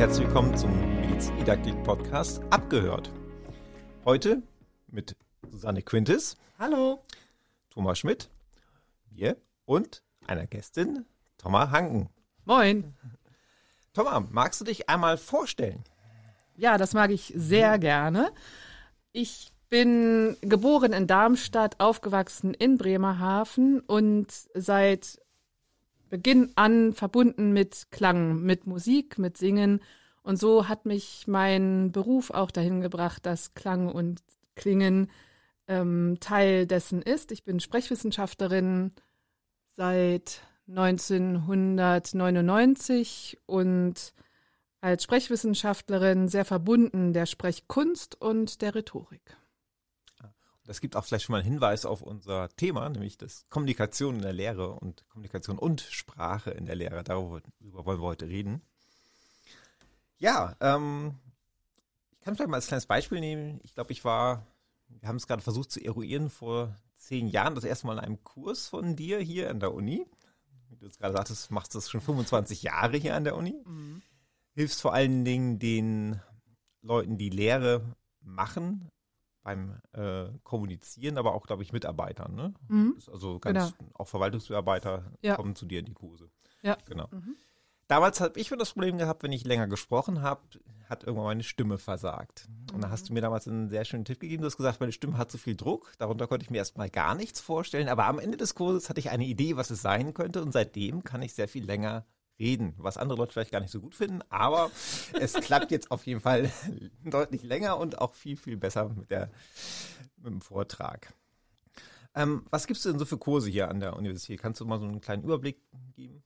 herzlich willkommen zum Medizindidaktik-Podcast Abgehört. Heute mit Susanne Quintes. Hallo. Thomas Schmidt. Wir und einer Gästin, Thomas Hanken. Moin. Thomas, magst du dich einmal vorstellen? Ja, das mag ich sehr gerne. Ich bin geboren in Darmstadt, aufgewachsen in Bremerhaven und seit Beginn an verbunden mit Klang, mit Musik, mit Singen. Und so hat mich mein Beruf auch dahin gebracht, dass Klang und Klingen ähm, Teil dessen ist. Ich bin Sprechwissenschaftlerin seit 1999 und als Sprechwissenschaftlerin sehr verbunden der Sprechkunst und der Rhetorik. Das gibt auch vielleicht schon mal einen Hinweis auf unser Thema, nämlich das Kommunikation in der Lehre und Kommunikation und Sprache in der Lehre. Darüber wollen wir heute reden. Ja, ähm, ich kann vielleicht mal als kleines Beispiel nehmen. Ich glaube, ich war, wir haben es gerade versucht zu eruieren, vor zehn Jahren das erste Mal in einem Kurs von dir hier an der Uni. Wie du jetzt gerade sagtest, machst du das schon 25 Jahre hier an der Uni. Mhm. Hilfst vor allen Dingen den Leuten, die Lehre machen, beim äh, Kommunizieren, aber auch, glaube ich, Mitarbeitern. Ne? Mhm. Also ganz, genau. auch Verwaltungsmitarbeiter ja. kommen zu dir in die Kurse. Ja. Genau. Mhm. Damals habe ich schon das Problem gehabt, wenn ich länger gesprochen habe, hat irgendwann meine Stimme versagt. Mhm. Und da hast du mir damals einen sehr schönen Tipp gegeben. Du hast gesagt, meine Stimme hat zu viel Druck. Darunter konnte ich mir erstmal gar nichts vorstellen. Aber am Ende des Kurses hatte ich eine Idee, was es sein könnte. Und seitdem kann ich sehr viel länger reden, was andere Leute vielleicht gar nicht so gut finden, aber es klappt jetzt auf jeden Fall deutlich länger und auch viel, viel besser mit, der, mit dem Vortrag. Ähm, was gibst du denn so für Kurse hier an der Universität? Kannst du mal so einen kleinen Überblick geben?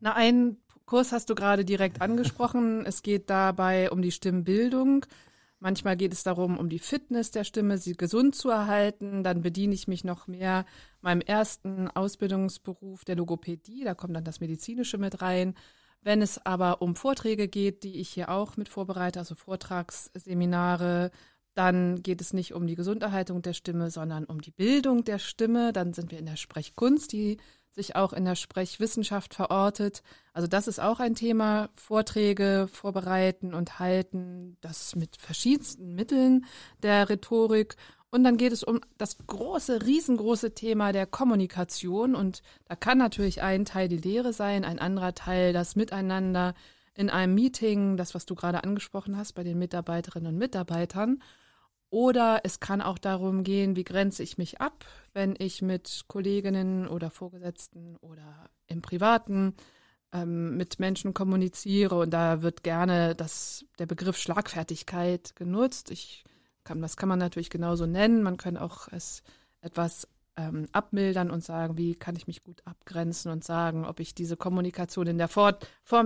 Na, einen Kurs hast du gerade direkt angesprochen. es geht dabei um die Stimmbildung. Manchmal geht es darum, um die Fitness der Stimme, sie gesund zu erhalten. Dann bediene ich mich noch mehr meinem ersten Ausbildungsberuf der Logopädie. Da kommt dann das Medizinische mit rein. Wenn es aber um Vorträge geht, die ich hier auch mit vorbereite, also Vortragsseminare, dann geht es nicht um die Gesunderhaltung der Stimme, sondern um die Bildung der Stimme. Dann sind wir in der Sprechkunst, die sich auch in der Sprechwissenschaft verortet. Also das ist auch ein Thema, Vorträge vorbereiten und halten, das mit verschiedensten Mitteln der Rhetorik. Und dann geht es um das große, riesengroße Thema der Kommunikation. Und da kann natürlich ein Teil die Lehre sein, ein anderer Teil das Miteinander in einem Meeting, das, was du gerade angesprochen hast, bei den Mitarbeiterinnen und Mitarbeitern. Oder es kann auch darum gehen, wie grenze ich mich ab, wenn ich mit Kolleginnen oder Vorgesetzten oder im Privaten ähm, mit Menschen kommuniziere. Und da wird gerne das, der Begriff Schlagfertigkeit genutzt. Ich kann, das kann man natürlich genauso nennen. Man kann auch es etwas ähm, abmildern und sagen, wie kann ich mich gut abgrenzen und sagen, ob ich diese Kommunikation in der Form,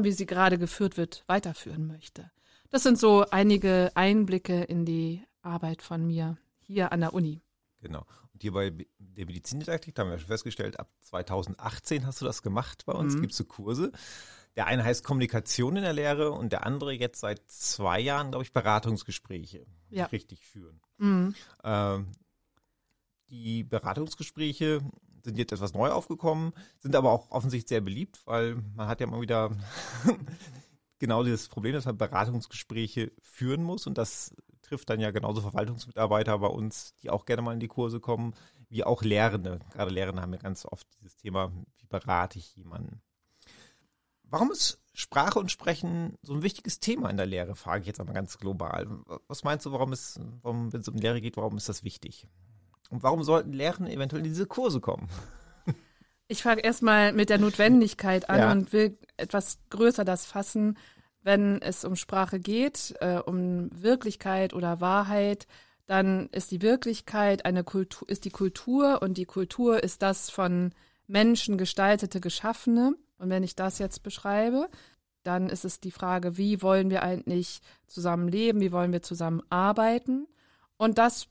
wie sie gerade geführt wird, weiterführen möchte. Das sind so einige Einblicke in die Arbeit von mir hier an der Uni. Genau. Und hier bei der Medizindidaktik, da haben wir schon festgestellt, ab 2018 hast du das gemacht bei uns, mhm. gibt es so Kurse. Der eine heißt Kommunikation in der Lehre und der andere jetzt seit zwei Jahren, glaube ich, Beratungsgespräche ja. richtig führen. Mhm. Ähm, die Beratungsgespräche sind jetzt etwas neu aufgekommen, sind aber auch offensichtlich sehr beliebt, weil man hat ja mal wieder genau dieses Problem, dass man Beratungsgespräche führen muss und das trifft dann ja genauso Verwaltungsmitarbeiter bei uns, die auch gerne mal in die Kurse kommen, wie auch Lehrende. Gerade Lehrende haben ja ganz oft dieses Thema, wie berate ich jemanden. Warum ist Sprache und Sprechen so ein wichtiges Thema in der Lehre, frage ich jetzt einmal ganz global. Was meinst du, warum ist, warum, wenn es um Lehre geht, warum ist das wichtig? Und warum sollten Lehrende eventuell in diese Kurse kommen? Ich frage erstmal mit der Notwendigkeit an ja. und will etwas größer das fassen wenn es um Sprache geht, äh, um Wirklichkeit oder Wahrheit, dann ist die Wirklichkeit eine Kultur, ist die Kultur und die Kultur ist das von Menschen gestaltete, geschaffene. Und wenn ich das jetzt beschreibe, dann ist es die Frage, wie wollen wir eigentlich zusammen leben, wie wollen wir zusammen arbeiten? Und das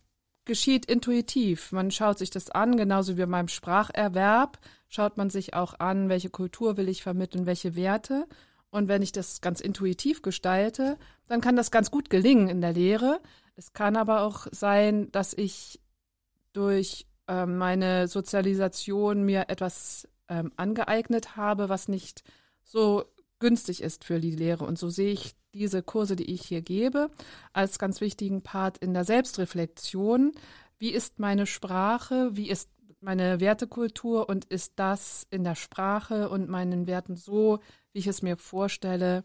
geschieht intuitiv. Man schaut sich das an, genauso wie beim Spracherwerb schaut man sich auch an, welche Kultur will ich vermitteln, welche Werte. Und wenn ich das ganz intuitiv gestalte, dann kann das ganz gut gelingen in der Lehre. Es kann aber auch sein, dass ich durch äh, meine Sozialisation mir etwas ähm, angeeignet habe, was nicht so günstig ist für die Lehre. Und so sehe ich diese Kurse, die ich hier gebe, als ganz wichtigen Part in der Selbstreflexion. Wie ist meine Sprache? Wie ist meine Wertekultur? Und ist das in der Sprache und meinen Werten so, wie ich es mir vorstelle,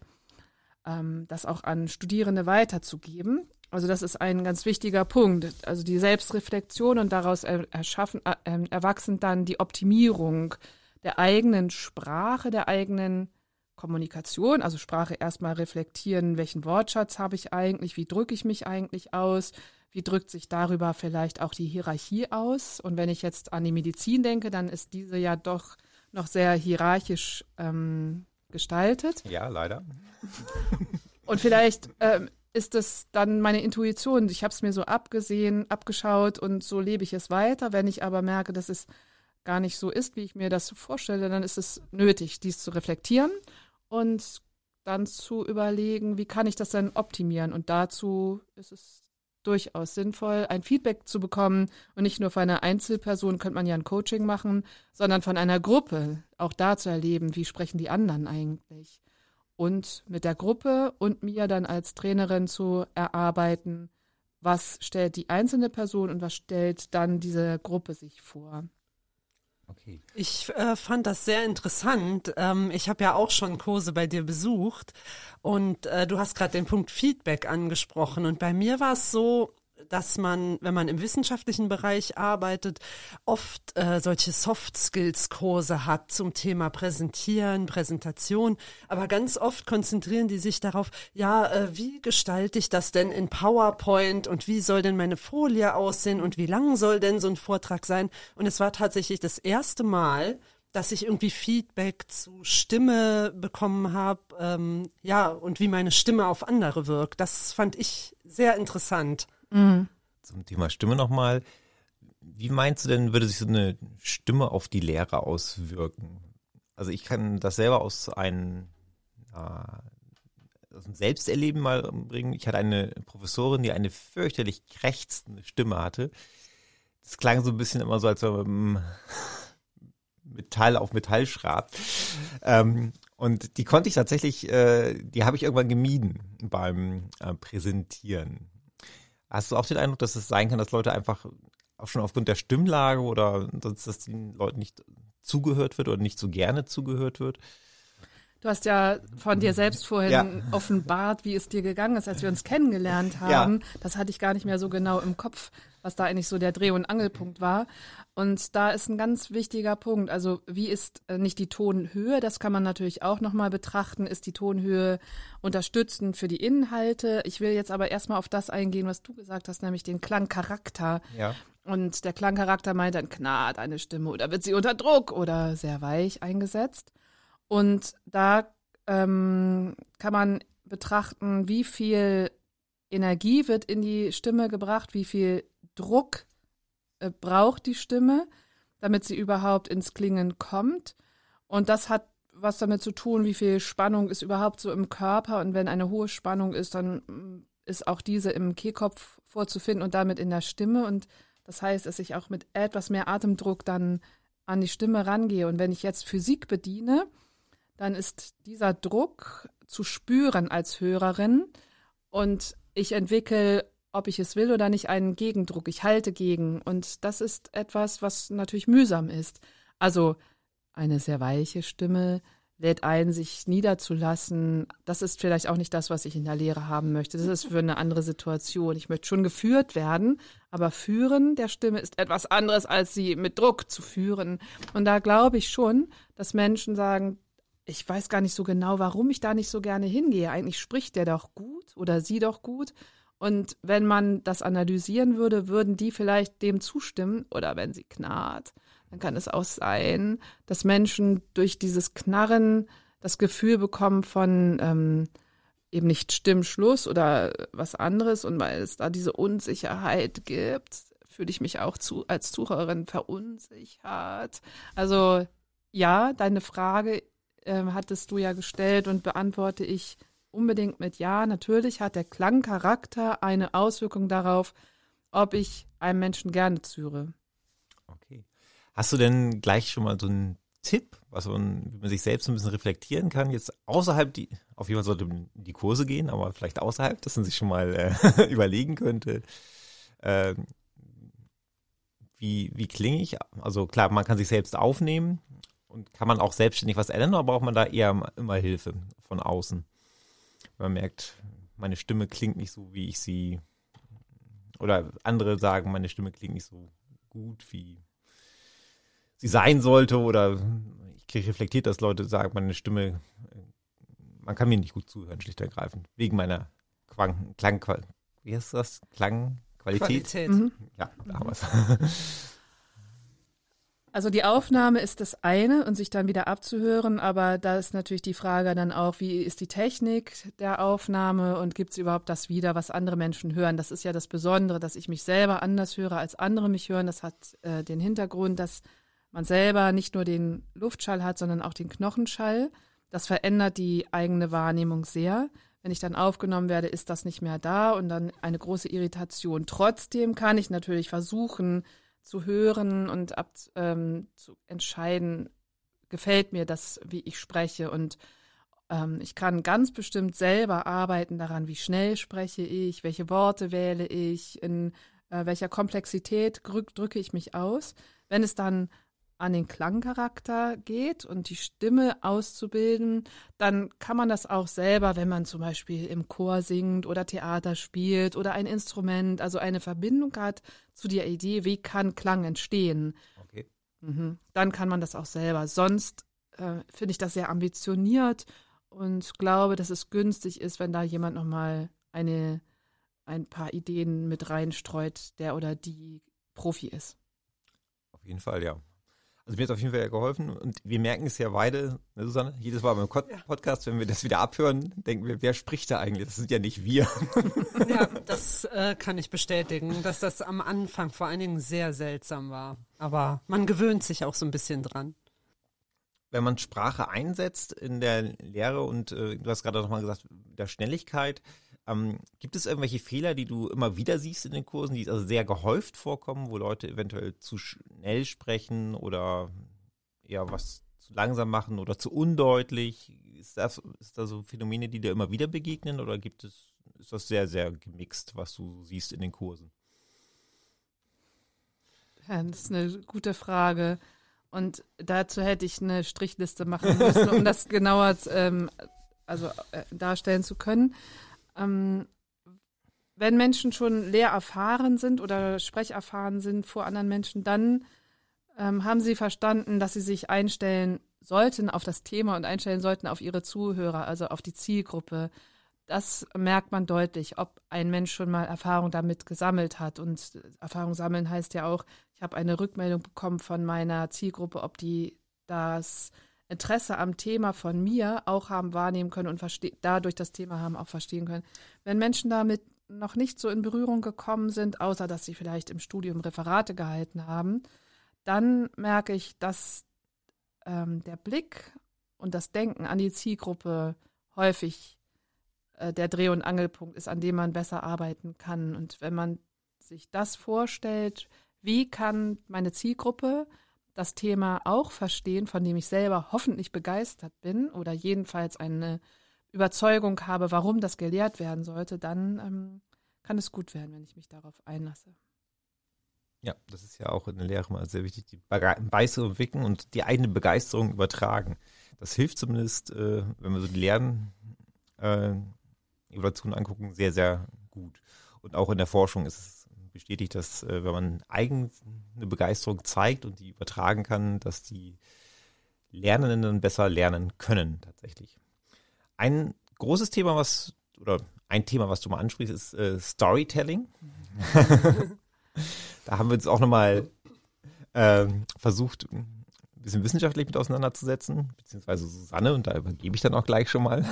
ähm, das auch an Studierende weiterzugeben? Also das ist ein ganz wichtiger Punkt. Also die Selbstreflexion und daraus erschaffen, äh, ähm, erwachsen dann die Optimierung der eigenen Sprache, der eigenen Kommunikation, also Sprache erstmal reflektieren, welchen Wortschatz habe ich eigentlich, wie drücke ich mich eigentlich aus, wie drückt sich darüber vielleicht auch die Hierarchie aus. Und wenn ich jetzt an die Medizin denke, dann ist diese ja doch noch sehr hierarchisch ähm, gestaltet. Ja, leider. Und vielleicht ähm, ist es dann meine Intuition. Ich habe es mir so abgesehen, abgeschaut und so lebe ich es weiter. Wenn ich aber merke, dass es gar nicht so ist, wie ich mir das vorstelle, dann ist es nötig, dies zu reflektieren und dann zu überlegen, wie kann ich das denn optimieren. Und dazu ist es durchaus sinnvoll, ein Feedback zu bekommen und nicht nur von einer Einzelperson könnte man ja ein Coaching machen, sondern von einer Gruppe, auch da zu erleben, wie sprechen die anderen eigentlich. Und mit der Gruppe und mir dann als Trainerin zu erarbeiten, was stellt die einzelne Person und was stellt dann diese Gruppe sich vor. Okay. Ich äh, fand das sehr interessant. Ähm, ich habe ja auch schon Kurse bei dir besucht und äh, du hast gerade den Punkt Feedback angesprochen. Und bei mir war es so, dass man, wenn man im wissenschaftlichen Bereich arbeitet, oft äh, solche Soft Skills Kurse hat zum Thema Präsentieren, Präsentation. Aber ganz oft konzentrieren die sich darauf, ja, äh, wie gestalte ich das denn in PowerPoint und wie soll denn meine Folie aussehen und wie lang soll denn so ein Vortrag sein? Und es war tatsächlich das erste Mal, dass ich irgendwie Feedback zu Stimme bekommen habe, ähm, ja, und wie meine Stimme auf andere wirkt. Das fand ich sehr interessant. Mhm. Zum Thema Stimme nochmal. Wie meinst du denn, würde sich so eine Stimme auf die Lehre auswirken? Also ich kann das selber aus einem, äh, aus einem Selbsterleben mal bringen. Ich hatte eine Professorin, die eine fürchterlich krächzende Stimme hatte. Das klang so ein bisschen immer so, als wenn man Metall auf Metall schrabt. Ähm, und die konnte ich tatsächlich, äh, die habe ich irgendwann gemieden beim äh, Präsentieren. Hast du auch den Eindruck, dass es sein kann, dass Leute einfach auch schon aufgrund der Stimmlage oder sonst, dass den Leuten nicht zugehört wird oder nicht so gerne zugehört wird? Du hast ja von dir selbst vorhin ja. offenbart, wie es dir gegangen ist, als wir uns kennengelernt haben. Ja. Das hatte ich gar nicht mehr so genau im Kopf, was da eigentlich so der Dreh- und Angelpunkt war. Und da ist ein ganz wichtiger Punkt. Also wie ist äh, nicht die Tonhöhe? Das kann man natürlich auch nochmal betrachten. Ist die Tonhöhe unterstützend für die Inhalte? Ich will jetzt aber erstmal auf das eingehen, was du gesagt hast, nämlich den Klangcharakter. Ja. Und der Klangcharakter meint dann knarrt eine Stimme oder wird sie unter Druck oder sehr weich eingesetzt. Und da ähm, kann man betrachten, wie viel Energie wird in die Stimme gebracht, wie viel Druck äh, braucht die Stimme, damit sie überhaupt ins Klingen kommt. Und das hat was damit zu tun, wie viel Spannung ist überhaupt so im Körper. Und wenn eine hohe Spannung ist, dann mm, ist auch diese im Kehlkopf vorzufinden und damit in der Stimme. Und das heißt, dass ich auch mit etwas mehr Atemdruck dann an die Stimme rangehe. Und wenn ich jetzt Physik bediene, dann ist dieser Druck zu spüren als Hörerin und ich entwickle, ob ich es will oder nicht, einen Gegendruck. Ich halte gegen und das ist etwas, was natürlich mühsam ist. Also eine sehr weiche Stimme lädt ein, sich niederzulassen. Das ist vielleicht auch nicht das, was ich in der Lehre haben möchte. Das ist für eine andere Situation. Ich möchte schon geführt werden, aber führen der Stimme ist etwas anderes, als sie mit Druck zu führen. Und da glaube ich schon, dass Menschen sagen, ich weiß gar nicht so genau, warum ich da nicht so gerne hingehe. Eigentlich spricht der doch gut oder sie doch gut. Und wenn man das analysieren würde, würden die vielleicht dem zustimmen. Oder wenn sie knarrt, dann kann es auch sein, dass Menschen durch dieses Knarren das Gefühl bekommen von ähm, eben nicht Stimmschluss oder was anderes. Und weil es da diese Unsicherheit gibt, fühle ich mich auch zu, als Zuhörerin verunsichert. Also ja, deine Frage äh, hattest du ja gestellt und beantworte ich unbedingt mit Ja. Natürlich hat der Klangcharakter eine Auswirkung darauf, ob ich einem Menschen gerne zuhöre. Okay. Hast du denn gleich schon mal so einen Tipp, was man, wie man sich selbst ein bisschen reflektieren kann, jetzt außerhalb die, auf jeden Fall sollte man die Kurse gehen, aber vielleicht außerhalb, dass man sich schon mal äh, überlegen könnte, äh, wie, wie klinge ich? Also klar, man kann sich selbst aufnehmen und kann man auch selbstständig was ändern, oder braucht man da eher immer Hilfe von außen? Man merkt, meine Stimme klingt nicht so, wie ich sie, oder andere sagen, meine Stimme klingt nicht so gut, wie sie sein sollte, oder ich kriege reflektiert, dass Leute sagen, meine Stimme, man kann mir nicht gut zuhören, schlicht und ergreifend, wegen meiner Klang, Klang, wie heißt das? Klangqualität? Qualität. Mhm. Ja, damals. Also die Aufnahme ist das eine und sich dann wieder abzuhören, aber da ist natürlich die Frage dann auch, wie ist die Technik der Aufnahme und gibt es überhaupt das wieder, was andere Menschen hören? Das ist ja das Besondere, dass ich mich selber anders höre, als andere mich hören. Das hat äh, den Hintergrund, dass man selber nicht nur den Luftschall hat, sondern auch den Knochenschall. Das verändert die eigene Wahrnehmung sehr. Wenn ich dann aufgenommen werde, ist das nicht mehr da und dann eine große Irritation. Trotzdem kann ich natürlich versuchen, zu hören und ab, ähm, zu entscheiden, gefällt mir das, wie ich spreche. Und ähm, ich kann ganz bestimmt selber arbeiten daran, wie schnell spreche ich, welche Worte wähle ich, in äh, welcher Komplexität drücke ich mich aus. Wenn es dann an den Klangcharakter geht und die Stimme auszubilden, dann kann man das auch selber, wenn man zum Beispiel im Chor singt oder Theater spielt oder ein Instrument, also eine Verbindung hat zu der Idee, wie kann Klang entstehen. Okay. Mhm. Dann kann man das auch selber. Sonst äh, finde ich das sehr ambitioniert und glaube, dass es günstig ist, wenn da jemand nochmal eine, ein paar Ideen mit reinstreut, der oder die Profi ist. Auf jeden Fall, ja. Also mir hat es auf jeden Fall geholfen und wir merken es ja beide, ne, Susanne, jedes Mal beim Podcast, wenn wir das wieder abhören, denken wir, wer spricht da eigentlich? Das sind ja nicht wir. Ja, das äh, kann ich bestätigen, dass das am Anfang vor allen Dingen sehr seltsam war. Aber man gewöhnt sich auch so ein bisschen dran. Wenn man Sprache einsetzt in der Lehre und äh, du hast gerade nochmal gesagt, der Schnelligkeit, ähm, gibt es irgendwelche Fehler, die du immer wieder siehst in den Kursen, die also sehr gehäuft vorkommen, wo Leute eventuell zu schnell sprechen oder eher was zu langsam machen oder zu undeutlich? Ist das, ist da so Phänomene, die dir immer wieder begegnen oder gibt es, ist das sehr, sehr gemixt, was du siehst in den Kursen? Ja, das ist eine gute Frage. Und dazu hätte ich eine Strichliste machen müssen, um das genauer ähm, also, äh, darstellen zu können. Ähm, wenn Menschen schon lehrerfahren sind oder sprecherfahren sind vor anderen Menschen, dann ähm, haben sie verstanden, dass sie sich einstellen sollten auf das Thema und einstellen sollten auf ihre Zuhörer, also auf die Zielgruppe. Das merkt man deutlich, ob ein Mensch schon mal Erfahrung damit gesammelt hat. Und Erfahrung sammeln heißt ja auch, ich habe eine Rückmeldung bekommen von meiner Zielgruppe, ob die das Interesse am Thema von mir auch haben wahrnehmen können und dadurch das Thema haben auch verstehen können. Wenn Menschen damit noch nicht so in Berührung gekommen sind, außer dass sie vielleicht im Studium Referate gehalten haben, dann merke ich, dass ähm, der Blick und das Denken an die Zielgruppe häufig äh, der Dreh- und Angelpunkt ist, an dem man besser arbeiten kann. Und wenn man sich das vorstellt, wie kann meine Zielgruppe das Thema auch verstehen, von dem ich selber hoffentlich begeistert bin oder jedenfalls eine Überzeugung habe, warum das gelehrt werden sollte, dann ähm, kann es gut werden, wenn ich mich darauf einlasse. Ja, das ist ja auch in der Lehre mal sehr wichtig, die Begeisterung wecken und die eigene Begeisterung übertragen. Das hilft zumindest, äh, wenn wir so die Lernen äh, angucken, sehr, sehr gut. Und auch in der Forschung ist es bestätigt, dass äh, wenn man eigene Begeisterung zeigt und die übertragen kann, dass die Lernenden dann besser lernen können tatsächlich. Ein großes Thema, was oder ein Thema, was du mal ansprichst, ist äh, Storytelling. da haben wir uns auch nochmal äh, versucht, ein bisschen wissenschaftlich mit auseinanderzusetzen, beziehungsweise Susanne, und da übergebe ich dann auch gleich schon mal.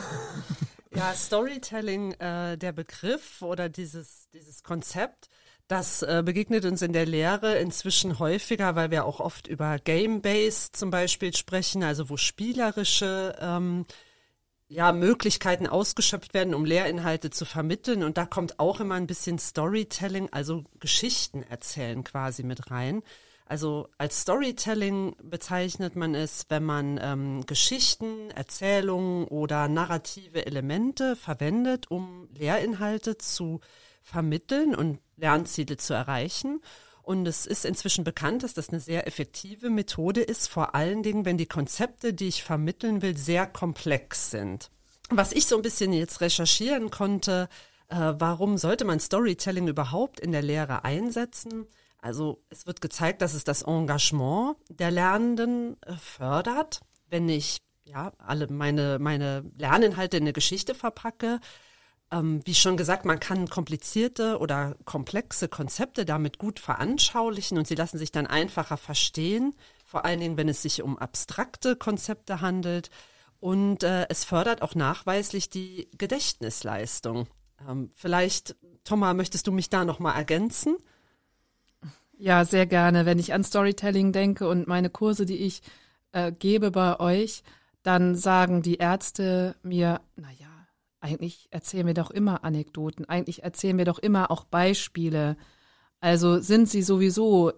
Ja, Storytelling, äh, der Begriff oder dieses, dieses Konzept das äh, begegnet uns in der Lehre inzwischen häufiger, weil wir auch oft über Game-Based zum Beispiel sprechen, also wo spielerische ähm, ja, Möglichkeiten ausgeschöpft werden, um Lehrinhalte zu vermitteln. Und da kommt auch immer ein bisschen Storytelling, also Geschichten erzählen quasi mit rein. Also als Storytelling bezeichnet man es, wenn man ähm, Geschichten, Erzählungen oder narrative Elemente verwendet, um Lehrinhalte zu vermitteln und Lernziele zu erreichen. Und es ist inzwischen bekannt, dass das eine sehr effektive Methode ist, vor allen Dingen, wenn die Konzepte, die ich vermitteln will, sehr komplex sind. Was ich so ein bisschen jetzt recherchieren konnte, äh, warum sollte man Storytelling überhaupt in der Lehre einsetzen? Also es wird gezeigt, dass es das Engagement der Lernenden äh, fördert. Wenn ich ja alle meine, meine Lerninhalte in eine Geschichte verpacke, ähm, wie schon gesagt, man kann komplizierte oder komplexe Konzepte damit gut veranschaulichen und sie lassen sich dann einfacher verstehen, vor allen Dingen, wenn es sich um abstrakte Konzepte handelt. Und äh, es fördert auch nachweislich die Gedächtnisleistung. Ähm, vielleicht, Thomas, möchtest du mich da nochmal ergänzen? Ja, sehr gerne. Wenn ich an Storytelling denke und meine Kurse, die ich äh, gebe bei euch, dann sagen die Ärzte mir, naja, eigentlich erzählen wir doch immer Anekdoten, eigentlich erzählen wir doch immer auch Beispiele. Also sind sie sowieso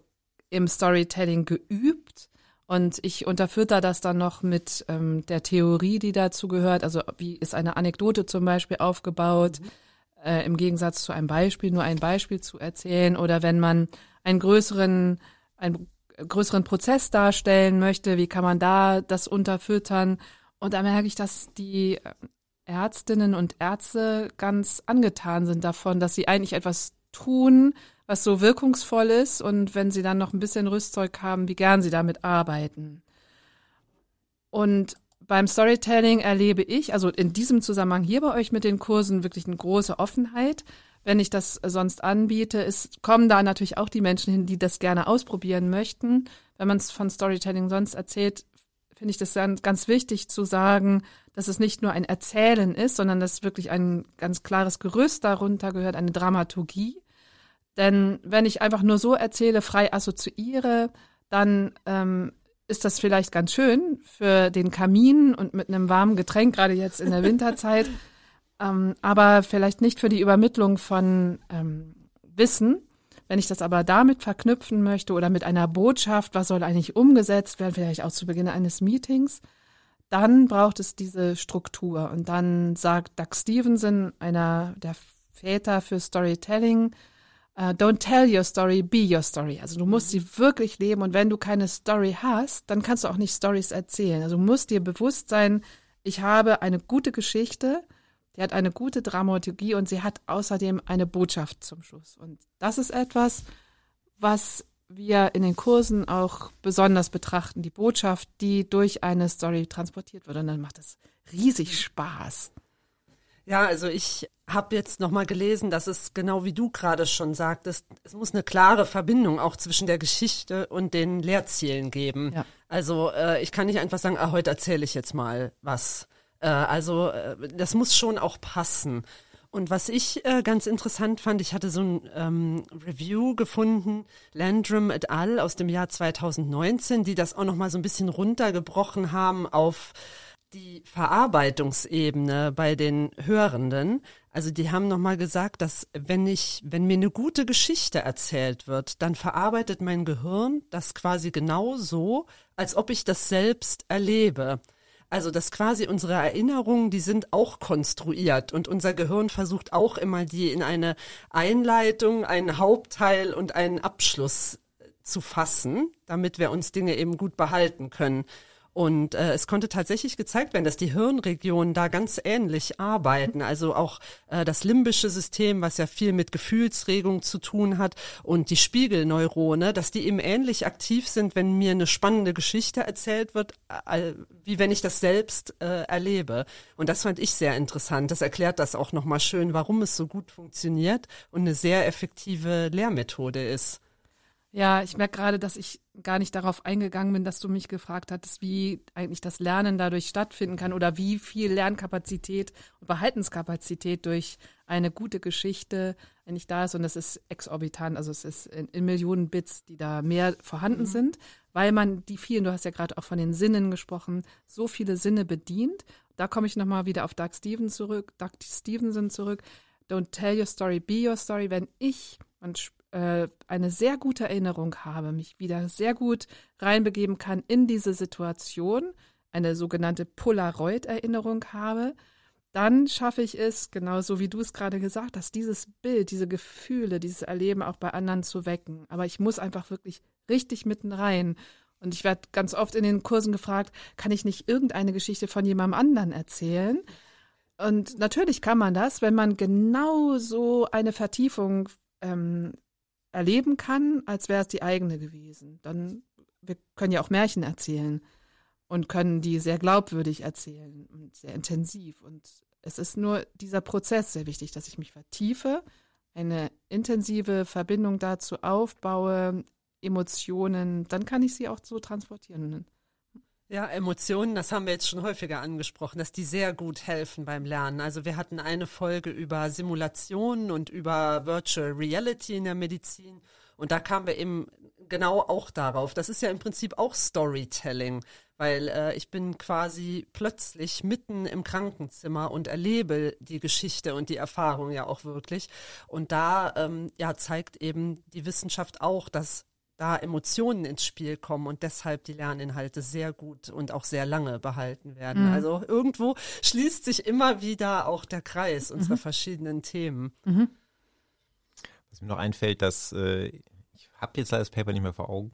im Storytelling geübt und ich unterfütter das dann noch mit ähm, der Theorie, die dazu gehört. Also wie ist eine Anekdote zum Beispiel aufgebaut, mhm. äh, im Gegensatz zu einem Beispiel, nur ein Beispiel zu erzählen oder wenn man einen größeren, einen größeren Prozess darstellen möchte, wie kann man da das unterfüttern? Und da merke ich, dass die Ärztinnen und Ärzte ganz angetan sind davon, dass sie eigentlich etwas tun, was so wirkungsvoll ist und wenn sie dann noch ein bisschen Rüstzeug haben, wie gern sie damit arbeiten. Und beim Storytelling erlebe ich, also in diesem Zusammenhang hier bei euch mit den Kursen, wirklich eine große Offenheit. Wenn ich das sonst anbiete, es kommen da natürlich auch die Menschen hin, die das gerne ausprobieren möchten. Wenn man es von Storytelling sonst erzählt, finde ich das dann ganz wichtig zu sagen, dass es nicht nur ein Erzählen ist, sondern dass wirklich ein ganz klares Gerüst darunter gehört, eine Dramaturgie. Denn wenn ich einfach nur so erzähle, frei assoziiere, dann ähm, ist das vielleicht ganz schön für den Kamin und mit einem warmen Getränk, gerade jetzt in der Winterzeit, ähm, aber vielleicht nicht für die Übermittlung von ähm, Wissen. Wenn ich das aber damit verknüpfen möchte oder mit einer Botschaft, was soll eigentlich umgesetzt werden, vielleicht auch zu Beginn eines Meetings, dann braucht es diese Struktur. Und dann sagt Doug Stevenson, einer der Väter für Storytelling, uh, don't tell your story, be your story. Also du musst sie wirklich leben und wenn du keine Story hast, dann kannst du auch nicht Stories erzählen. Also du musst dir bewusst sein, ich habe eine gute Geschichte, die hat eine gute Dramaturgie und sie hat außerdem eine Botschaft zum Schluss. Und das ist etwas, was wir in den Kursen auch besonders betrachten, die Botschaft, die durch eine Story transportiert wird. Und dann macht es riesig Spaß. Ja, also ich habe jetzt nochmal gelesen, dass es genau wie du gerade schon sagtest, es muss eine klare Verbindung auch zwischen der Geschichte und den Lehrzielen geben. Ja. Also äh, ich kann nicht einfach sagen, ah, heute erzähle ich jetzt mal was. Äh, also äh, das muss schon auch passen. Und was ich äh, ganz interessant fand, ich hatte so ein ähm, Review gefunden, Landrum et al. aus dem Jahr 2019, die das auch noch mal so ein bisschen runtergebrochen haben auf die Verarbeitungsebene bei den Hörenden. Also die haben noch mal gesagt, dass wenn ich, wenn mir eine gute Geschichte erzählt wird, dann verarbeitet mein Gehirn das quasi genau so, als ob ich das selbst erlebe. Also dass quasi unsere Erinnerungen, die sind auch konstruiert und unser Gehirn versucht auch immer die in eine Einleitung, einen Hauptteil und einen Abschluss zu fassen, damit wir uns Dinge eben gut behalten können. Und äh, es konnte tatsächlich gezeigt werden, dass die Hirnregionen da ganz ähnlich arbeiten. Also auch äh, das limbische System, was ja viel mit Gefühlsregung zu tun hat, und die Spiegelneurone, dass die eben ähnlich aktiv sind, wenn mir eine spannende Geschichte erzählt wird, äh, wie wenn ich das selbst äh, erlebe. Und das fand ich sehr interessant. Das erklärt das auch nochmal schön, warum es so gut funktioniert und eine sehr effektive Lehrmethode ist. Ja, ich merke gerade, dass ich gar nicht darauf eingegangen bin, dass du mich gefragt hattest, wie eigentlich das Lernen dadurch stattfinden kann oder wie viel Lernkapazität und Behaltenskapazität durch eine gute Geschichte eigentlich da ist. Und das ist exorbitant. Also es ist in, in Millionen Bits, die da mehr vorhanden mhm. sind, weil man die vielen, du hast ja gerade auch von den Sinnen gesprochen, so viele Sinne bedient. Da komme ich nochmal wieder auf Doug Stevens zurück, Doug Stevenson zurück. Don't tell your story, be your story. Wenn ich, und äh, eine sehr gute Erinnerung habe, mich wieder sehr gut reinbegeben kann in diese Situation, eine sogenannte Polaroid-Erinnerung habe, dann schaffe ich es, genauso wie du es gerade gesagt hast, dieses Bild, diese Gefühle, dieses Erleben auch bei anderen zu wecken. Aber ich muss einfach wirklich richtig mitten rein. Und ich werde ganz oft in den Kursen gefragt, kann ich nicht irgendeine Geschichte von jemandem anderen erzählen? Und natürlich kann man das, wenn man genau so eine Vertiefung ähm, erleben kann, als wäre es die eigene gewesen. Dann, wir können ja auch Märchen erzählen und können die sehr glaubwürdig erzählen und sehr intensiv. Und es ist nur dieser Prozess sehr wichtig, dass ich mich vertiefe, eine intensive Verbindung dazu aufbaue, Emotionen, dann kann ich sie auch so transportieren. Ja, Emotionen, das haben wir jetzt schon häufiger angesprochen, dass die sehr gut helfen beim Lernen. Also wir hatten eine Folge über Simulationen und über Virtual Reality in der Medizin und da kamen wir eben genau auch darauf. Das ist ja im Prinzip auch Storytelling, weil äh, ich bin quasi plötzlich mitten im Krankenzimmer und erlebe die Geschichte und die Erfahrung ja auch wirklich. Und da ähm, ja zeigt eben die Wissenschaft auch, dass da Emotionen ins Spiel kommen und deshalb die Lerninhalte sehr gut und auch sehr lange behalten werden. Mhm. Also irgendwo schließt sich immer wieder auch der Kreis unserer mhm. verschiedenen Themen. Mhm. Was mir noch einfällt, dass äh, ich habe jetzt das Paper nicht mehr vor Augen,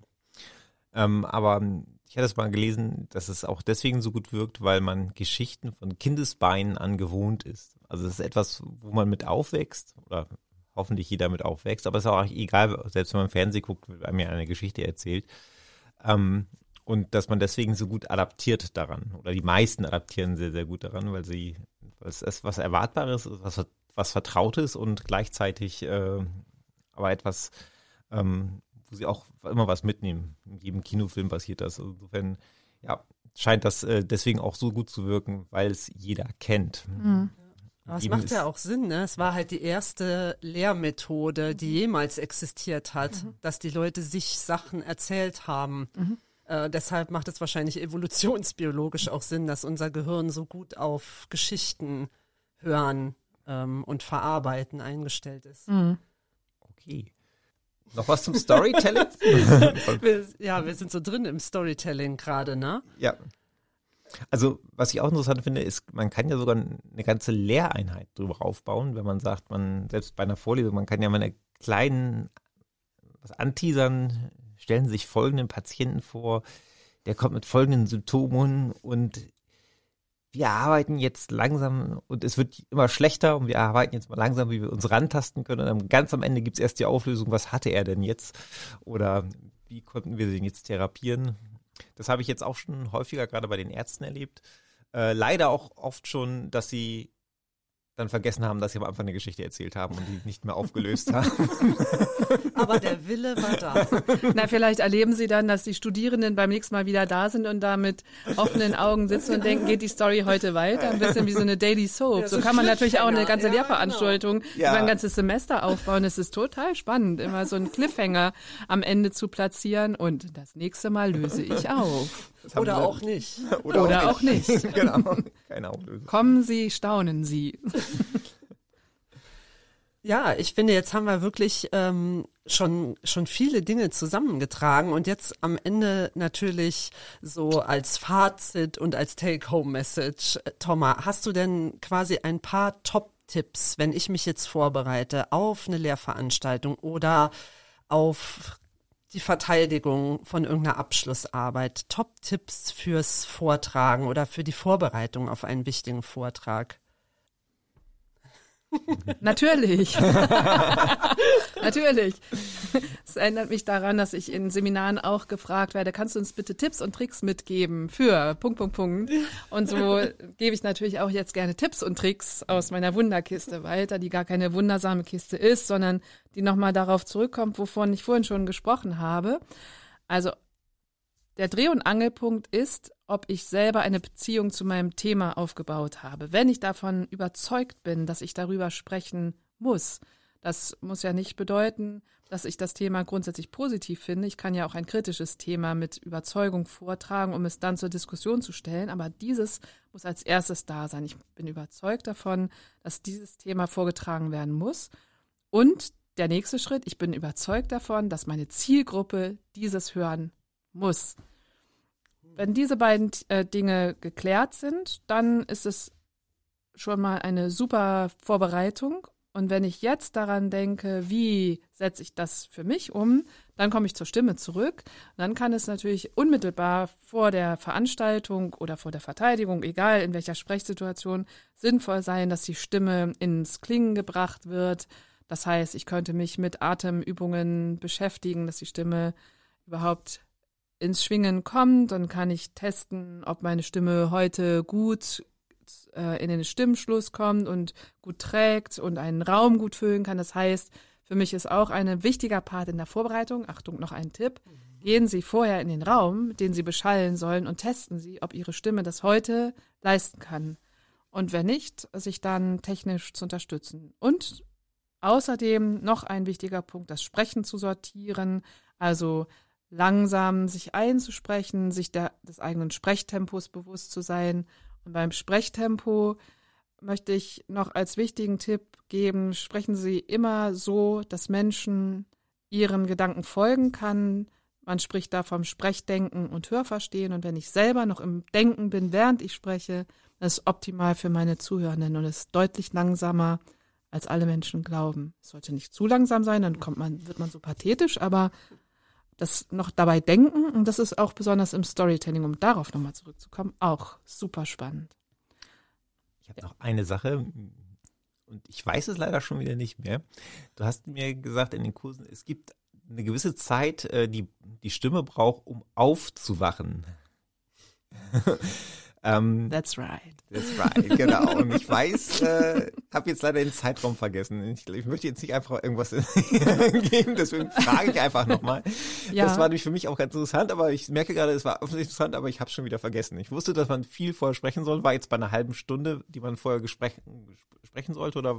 ähm, aber ich hatte es mal gelesen, dass es auch deswegen so gut wirkt, weil man Geschichten von Kindesbeinen an gewohnt ist. Also es ist etwas, wo man mit aufwächst oder hoffentlich jeder mit aufwächst. Aber es ist auch egal, selbst wenn man Fernsehen guckt, wird einem ja eine Geschichte erzählt. Ähm, und dass man deswegen so gut adaptiert daran. Oder die meisten adaptieren sehr, sehr gut daran, weil sie, weil es ist was Erwartbares, was, was Vertrautes und gleichzeitig äh, aber etwas, ähm, wo sie auch immer was mitnehmen. In jedem Kinofilm passiert das. Insofern, ja, scheint das äh, deswegen auch so gut zu wirken, weil es jeder kennt. Mhm. Aber es macht ja auch Sinn, ne? Es war halt die erste Lehrmethode, die jemals existiert hat, mhm. dass die Leute sich Sachen erzählt haben. Mhm. Äh, deshalb macht es wahrscheinlich evolutionsbiologisch auch Sinn, dass unser Gehirn so gut auf Geschichten hören ähm, und verarbeiten eingestellt ist. Mhm. Okay. Noch was zum Storytelling? wir, ja, wir sind so drin im Storytelling gerade, ne? Ja. Also, was ich auch interessant finde, ist, man kann ja sogar eine ganze Lehreinheit drüber aufbauen, wenn man sagt, man, selbst bei einer Vorlesung, man kann ja mal eine kleinen, was anteasern, stellen sich folgenden Patienten vor, der kommt mit folgenden Symptomen und wir arbeiten jetzt langsam und es wird immer schlechter und wir arbeiten jetzt mal langsam, wie wir uns rantasten können. Und ganz am Ende gibt es erst die Auflösung, was hatte er denn jetzt? Oder wie konnten wir den jetzt therapieren? Das habe ich jetzt auch schon häufiger gerade bei den Ärzten erlebt. Äh, leider auch oft schon, dass sie dann vergessen haben, dass sie am Anfang eine Geschichte erzählt haben und die nicht mehr aufgelöst haben. Aber der Wille war da. Na, vielleicht erleben Sie dann, dass die Studierenden beim nächsten Mal wieder da sind und da mit offenen Augen sitzen und denken, geht die Story heute weiter? Ein bisschen wie so eine Daily Soap. Ja, so, so kann man natürlich auch eine ganze ja, Lehrveranstaltung genau. ja. über ein ganzes Semester aufbauen. Es ist total spannend, immer so einen Cliffhanger am Ende zu platzieren und das nächste Mal löse ich auf. Oder auch nicht. Oder, Oder auch, nicht. nicht. genau. Keine Auflösung. Kommen Sie, staunen Sie. Ja, ich finde, jetzt haben wir wirklich ähm, schon, schon viele Dinge zusammengetragen und jetzt am Ende natürlich so als Fazit und als Take-Home-Message. Thomas, hast du denn quasi ein paar Top-Tipps, wenn ich mich jetzt vorbereite auf eine Lehrveranstaltung oder auf die Verteidigung von irgendeiner Abschlussarbeit, Top-Tipps fürs Vortragen oder für die Vorbereitung auf einen wichtigen Vortrag? Natürlich. Natürlich. Es erinnert mich daran, dass ich in Seminaren auch gefragt werde, kannst du uns bitte Tipps und Tricks mitgeben für Punkt, Punkt, Punkt. Und so gebe ich natürlich auch jetzt gerne Tipps und Tricks aus meiner Wunderkiste weiter, die gar keine wundersame Kiste ist, sondern die nochmal darauf zurückkommt, wovon ich vorhin schon gesprochen habe. Also der Dreh- und Angelpunkt ist, ob ich selber eine Beziehung zu meinem Thema aufgebaut habe. Wenn ich davon überzeugt bin, dass ich darüber sprechen muss, das muss ja nicht bedeuten, dass ich das Thema grundsätzlich positiv finde. Ich kann ja auch ein kritisches Thema mit Überzeugung vortragen, um es dann zur Diskussion zu stellen. Aber dieses muss als erstes da sein. Ich bin überzeugt davon, dass dieses Thema vorgetragen werden muss. Und der nächste Schritt, ich bin überzeugt davon, dass meine Zielgruppe dieses hören muss. Wenn diese beiden äh, Dinge geklärt sind, dann ist es schon mal eine super Vorbereitung. Und wenn ich jetzt daran denke, wie setze ich das für mich um, dann komme ich zur Stimme zurück. Dann kann es natürlich unmittelbar vor der Veranstaltung oder vor der Verteidigung, egal in welcher Sprechsituation, sinnvoll sein, dass die Stimme ins Klingen gebracht wird. Das heißt, ich könnte mich mit Atemübungen beschäftigen, dass die Stimme überhaupt ins Schwingen kommt. Dann kann ich testen, ob meine Stimme heute gut äh, in den Stimmschluss kommt und gut trägt und einen Raum gut füllen kann. Das heißt, für mich ist auch ein wichtiger Part in der Vorbereitung. Achtung, noch ein Tipp. Gehen Sie vorher in den Raum, den Sie beschallen sollen und testen Sie, ob Ihre Stimme das heute leisten kann. Und wenn nicht, sich dann technisch zu unterstützen. Und außerdem noch ein wichtiger Punkt, das Sprechen zu sortieren. Also langsam sich einzusprechen, sich der, des eigenen Sprechtempos bewusst zu sein. Und beim Sprechtempo möchte ich noch als wichtigen Tipp geben, sprechen Sie immer so, dass Menschen Ihren Gedanken folgen kann. Man spricht da vom Sprechdenken und Hörverstehen. Und wenn ich selber noch im Denken bin, während ich spreche, das ist optimal für meine Zuhörenden und ist deutlich langsamer, als alle Menschen glauben. Es sollte nicht zu langsam sein, dann kommt man, wird man so pathetisch, aber das noch dabei denken, und das ist auch besonders im Storytelling, um darauf nochmal zurückzukommen, auch super spannend. Ich habe noch eine Sache, und ich weiß es leider schon wieder nicht mehr. Du hast mir gesagt in den Kursen, es gibt eine gewisse Zeit, äh, die die Stimme braucht, um aufzuwachen. Ähm, that's right. That's right, genau. Und ich weiß, äh, habe jetzt leider den Zeitraum vergessen. Ich, ich möchte jetzt nicht einfach irgendwas geben, deswegen frage ich einfach nochmal. Ja. Das war nämlich für mich auch ganz interessant, aber ich merke gerade, es war offensichtlich interessant, aber ich habe schon wieder vergessen. Ich wusste, dass man viel vorher sprechen soll, war jetzt bei einer halben Stunde, die man vorher sprechen sollte, oder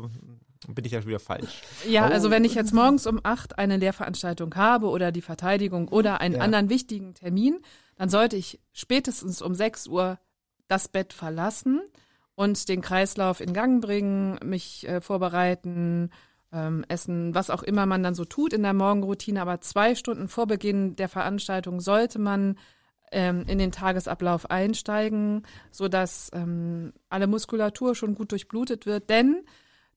bin ich ja schon wieder falsch? Ja, oh. also wenn ich jetzt morgens um acht eine Lehrveranstaltung habe oder die Verteidigung oder einen ja. anderen wichtigen Termin, dann sollte ich spätestens um sechs Uhr das Bett verlassen und den Kreislauf in Gang bringen, mich äh, vorbereiten, ähm, essen, was auch immer man dann so tut in der Morgenroutine. Aber zwei Stunden vor Beginn der Veranstaltung sollte man ähm, in den Tagesablauf einsteigen, sodass ähm, alle Muskulatur schon gut durchblutet wird. Denn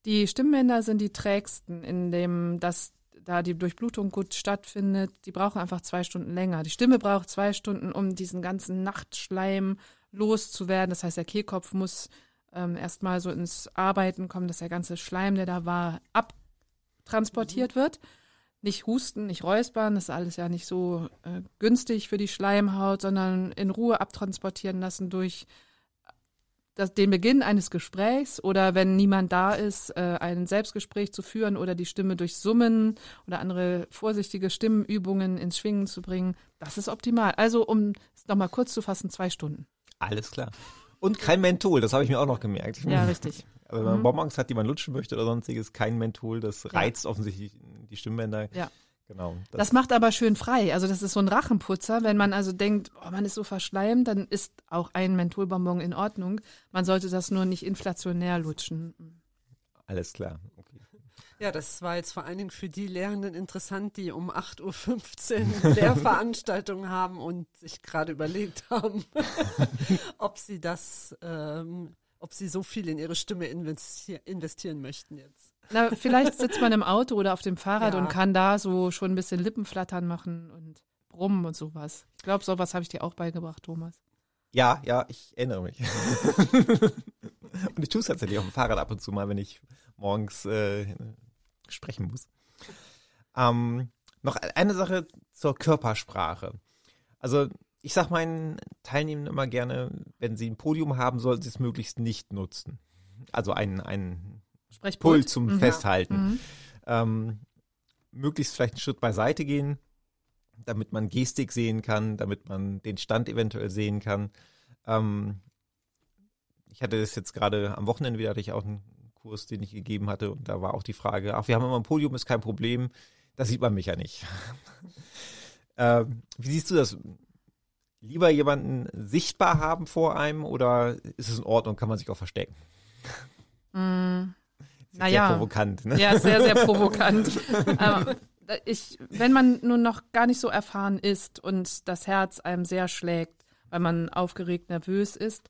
die Stimmbänder sind die trägsten, in dem das da die Durchblutung gut stattfindet. Die brauchen einfach zwei Stunden länger. Die Stimme braucht zwei Stunden, um diesen ganzen Nachtschleim loszuwerden. Das heißt, der Kehlkopf muss ähm, erstmal so ins Arbeiten kommen, dass der ganze Schleim, der da war, abtransportiert mhm. wird. Nicht husten, nicht räuspern, das ist alles ja nicht so äh, günstig für die Schleimhaut, sondern in Ruhe abtransportieren lassen durch das, den Beginn eines Gesprächs oder wenn niemand da ist, äh, ein Selbstgespräch zu führen oder die Stimme durch Summen oder andere vorsichtige Stimmenübungen ins Schwingen zu bringen, das ist optimal. Also um es nochmal kurz zu fassen, zwei Stunden. Alles klar. Und kein Menthol, das habe ich mir auch noch gemerkt. Ja, richtig. Wenn man mhm. Bonbons hat, die man lutschen möchte oder sonstiges, kein Menthol, das reizt ja. offensichtlich die Stimmbänder. Ja. Genau. Das, das, macht aber schön frei. Also das ist so ein Rachenputzer. Wenn man also denkt, oh, man ist so verschleimt, dann ist auch ein Mentholbonbon in Ordnung. Man sollte das nur nicht inflationär lutschen. Alles klar. Ja, das war jetzt vor allen Dingen für die Lehrenden interessant, die um 8.15 Uhr Lehrveranstaltungen haben und sich gerade überlegt haben, ob sie das, ähm, ob sie so viel in ihre Stimme investier investieren möchten jetzt. Na, vielleicht sitzt man im Auto oder auf dem Fahrrad ja. und kann da so schon ein bisschen Lippenflattern machen und brummen und sowas. Ich glaube, sowas habe ich dir auch beigebracht, Thomas. Ja, ja, ich erinnere mich. und ich tue es tatsächlich auf dem Fahrrad ab und zu mal, wenn ich morgens äh, sprechen muss. Ähm, noch eine Sache zur Körpersprache. Also ich sage meinen Teilnehmern immer gerne, wenn sie ein Podium haben, sollten sie es möglichst nicht nutzen. Also ein, ein Pult zum mhm. Festhalten. Mhm. Ähm, möglichst vielleicht einen Schritt beiseite gehen, damit man Gestik sehen kann, damit man den Stand eventuell sehen kann. Ähm, ich hatte das jetzt gerade am Wochenende wieder, hatte ich auch einen Kurs, den ich gegeben hatte. Und da war auch die Frage, ach, wir haben immer ein Podium, ist kein Problem. Da sieht man mich ja nicht. ähm, wie siehst du das? Lieber jemanden sichtbar haben vor einem oder ist es in Ordnung, kann man sich auch verstecken? Mm. naja, sehr provokant. Ne? Ja, sehr, sehr provokant. ähm, ich, wenn man nun noch gar nicht so erfahren ist und das Herz einem sehr schlägt, weil man aufgeregt, nervös ist,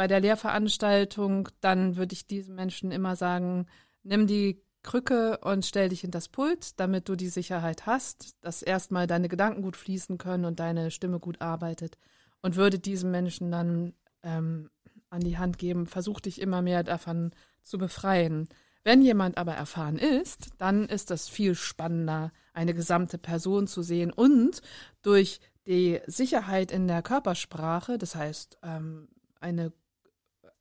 bei der Lehrveranstaltung, dann würde ich diesen Menschen immer sagen, nimm die Krücke und stell dich in das Pult, damit du die Sicherheit hast, dass erstmal deine Gedanken gut fließen können und deine Stimme gut arbeitet. Und würde diesem Menschen dann ähm, an die Hand geben, versuch dich immer mehr davon zu befreien. Wenn jemand aber erfahren ist, dann ist es viel spannender, eine gesamte Person zu sehen und durch die Sicherheit in der Körpersprache, das heißt ähm, eine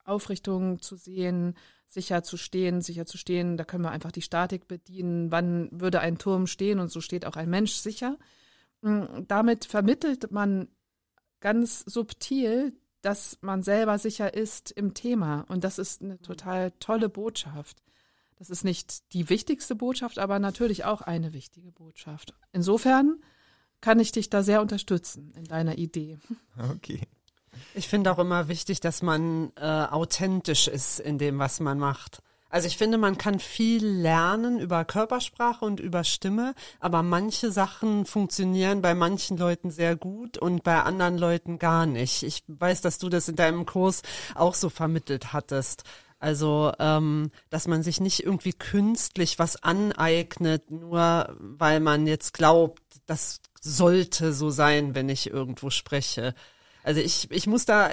Aufrichtung zu sehen, sicher zu stehen, sicher zu stehen, da können wir einfach die Statik bedienen, wann würde ein Turm stehen und so steht auch ein Mensch sicher. Mm, damit vermittelt man ganz subtil, dass man selber sicher ist im Thema und das ist eine total tolle Botschaft. Das ist nicht die wichtigste Botschaft, aber natürlich auch eine wichtige Botschaft. Insofern kann ich dich da sehr unterstützen in deiner Idee. Okay. Ich finde auch immer wichtig, dass man äh, authentisch ist in dem, was man macht. Also ich finde, man kann viel lernen über Körpersprache und über Stimme, aber manche Sachen funktionieren bei manchen Leuten sehr gut und bei anderen Leuten gar nicht. Ich weiß, dass du das in deinem Kurs auch so vermittelt hattest. Also, ähm, dass man sich nicht irgendwie künstlich was aneignet, nur weil man jetzt glaubt, das sollte so sein, wenn ich irgendwo spreche. Also ich, ich muss da,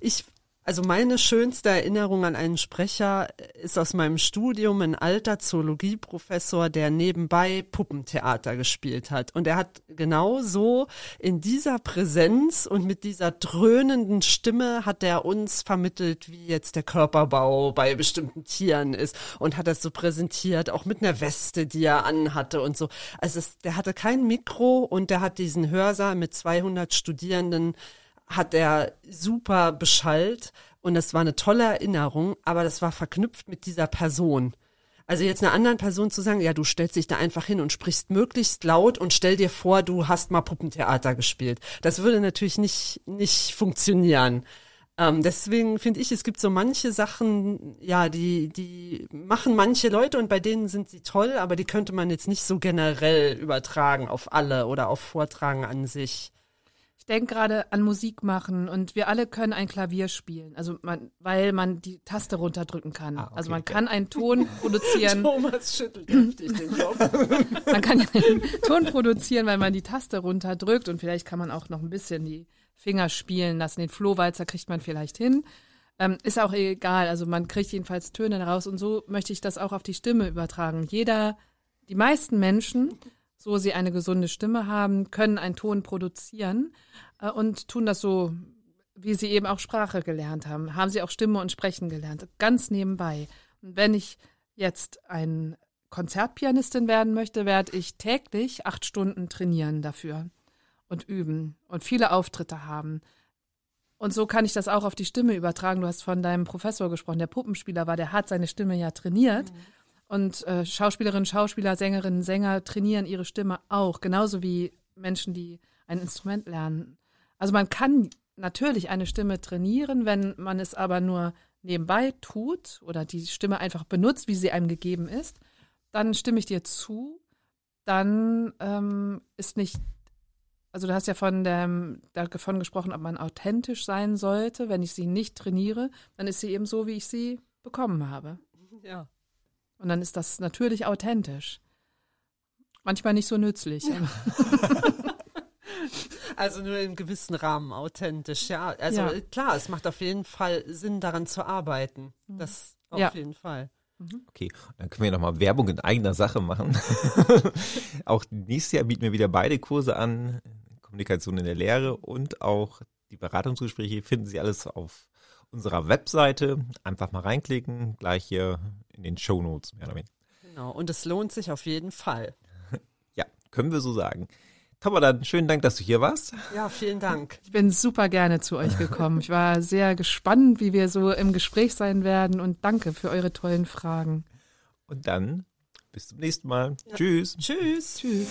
ich also meine schönste Erinnerung an einen Sprecher ist aus meinem Studium ein alter Zoologieprofessor, der nebenbei Puppentheater gespielt hat. Und er hat genau so in dieser Präsenz und mit dieser dröhnenden Stimme hat er uns vermittelt, wie jetzt der Körperbau bei bestimmten Tieren ist und hat das so präsentiert, auch mit einer Weste, die er anhatte und so. Also es, der hatte kein Mikro und der hat diesen Hörsaal mit 200 Studierenden hat er super beschallt und das war eine tolle Erinnerung, aber das war verknüpft mit dieser Person. Also jetzt einer anderen Person zu sagen, ja, du stellst dich da einfach hin und sprichst möglichst laut und stell dir vor, du hast mal Puppentheater gespielt. Das würde natürlich nicht, nicht funktionieren. Ähm, deswegen finde ich, es gibt so manche Sachen, ja, die, die machen manche Leute und bei denen sind sie toll, aber die könnte man jetzt nicht so generell übertragen auf alle oder auf Vortragen an sich. Ich denke gerade an Musik machen und wir alle können ein Klavier spielen, also man, weil man die Taste runterdrücken kann. Ah, okay, also man okay. kann einen Ton produzieren. Thomas schüttelt heftig den Kopf. man kann einen Ton produzieren, weil man die Taste runterdrückt und vielleicht kann man auch noch ein bisschen die Finger spielen lassen. Den Flohwalzer kriegt man vielleicht hin. Ähm, ist auch egal, also man kriegt jedenfalls Töne daraus und so möchte ich das auch auf die Stimme übertragen. Jeder, die meisten Menschen so sie eine gesunde Stimme haben, können einen Ton produzieren äh, und tun das so, wie sie eben auch Sprache gelernt haben. Haben sie auch Stimme und Sprechen gelernt, ganz nebenbei. Und wenn ich jetzt ein Konzertpianistin werden möchte, werde ich täglich acht Stunden trainieren dafür und üben und viele Auftritte haben. Und so kann ich das auch auf die Stimme übertragen. Du hast von deinem Professor gesprochen, der Puppenspieler war, der hat seine Stimme ja trainiert. Mhm. Und äh, Schauspielerinnen, Schauspieler, Sängerinnen, Sänger trainieren ihre Stimme auch, genauso wie Menschen, die ein Instrument lernen. Also man kann natürlich eine Stimme trainieren, wenn man es aber nur nebenbei tut oder die Stimme einfach benutzt, wie sie einem gegeben ist, dann stimme ich dir zu. Dann ähm, ist nicht, also du hast ja von dem, davon gesprochen, ob man authentisch sein sollte. Wenn ich sie nicht trainiere, dann ist sie eben so, wie ich sie bekommen habe. Ja. Und dann ist das natürlich authentisch. Manchmal nicht so nützlich. Ja. also nur im gewissen Rahmen authentisch, ja. Also ja. klar, es macht auf jeden Fall Sinn, daran zu arbeiten. Mhm. Das auf ja. jeden Fall. Mhm. Okay, dann können wir nochmal Werbung in eigener Sache machen. auch nächstes Jahr bieten wir wieder beide Kurse an. Kommunikation in der Lehre und auch die Beratungsgespräche finden Sie alles auf unserer Webseite. Einfach mal reinklicken, gleich hier in den Show Notes mehr oder weniger. Genau, und es lohnt sich auf jeden Fall. Ja, können wir so sagen. Tama, dann schönen Dank, dass du hier warst. Ja, vielen Dank. Ich bin super gerne zu euch gekommen. Ich war sehr gespannt, wie wir so im Gespräch sein werden und danke für eure tollen Fragen. Und dann bis zum nächsten Mal. Ja. Tschüss. Tschüss. Tschüss.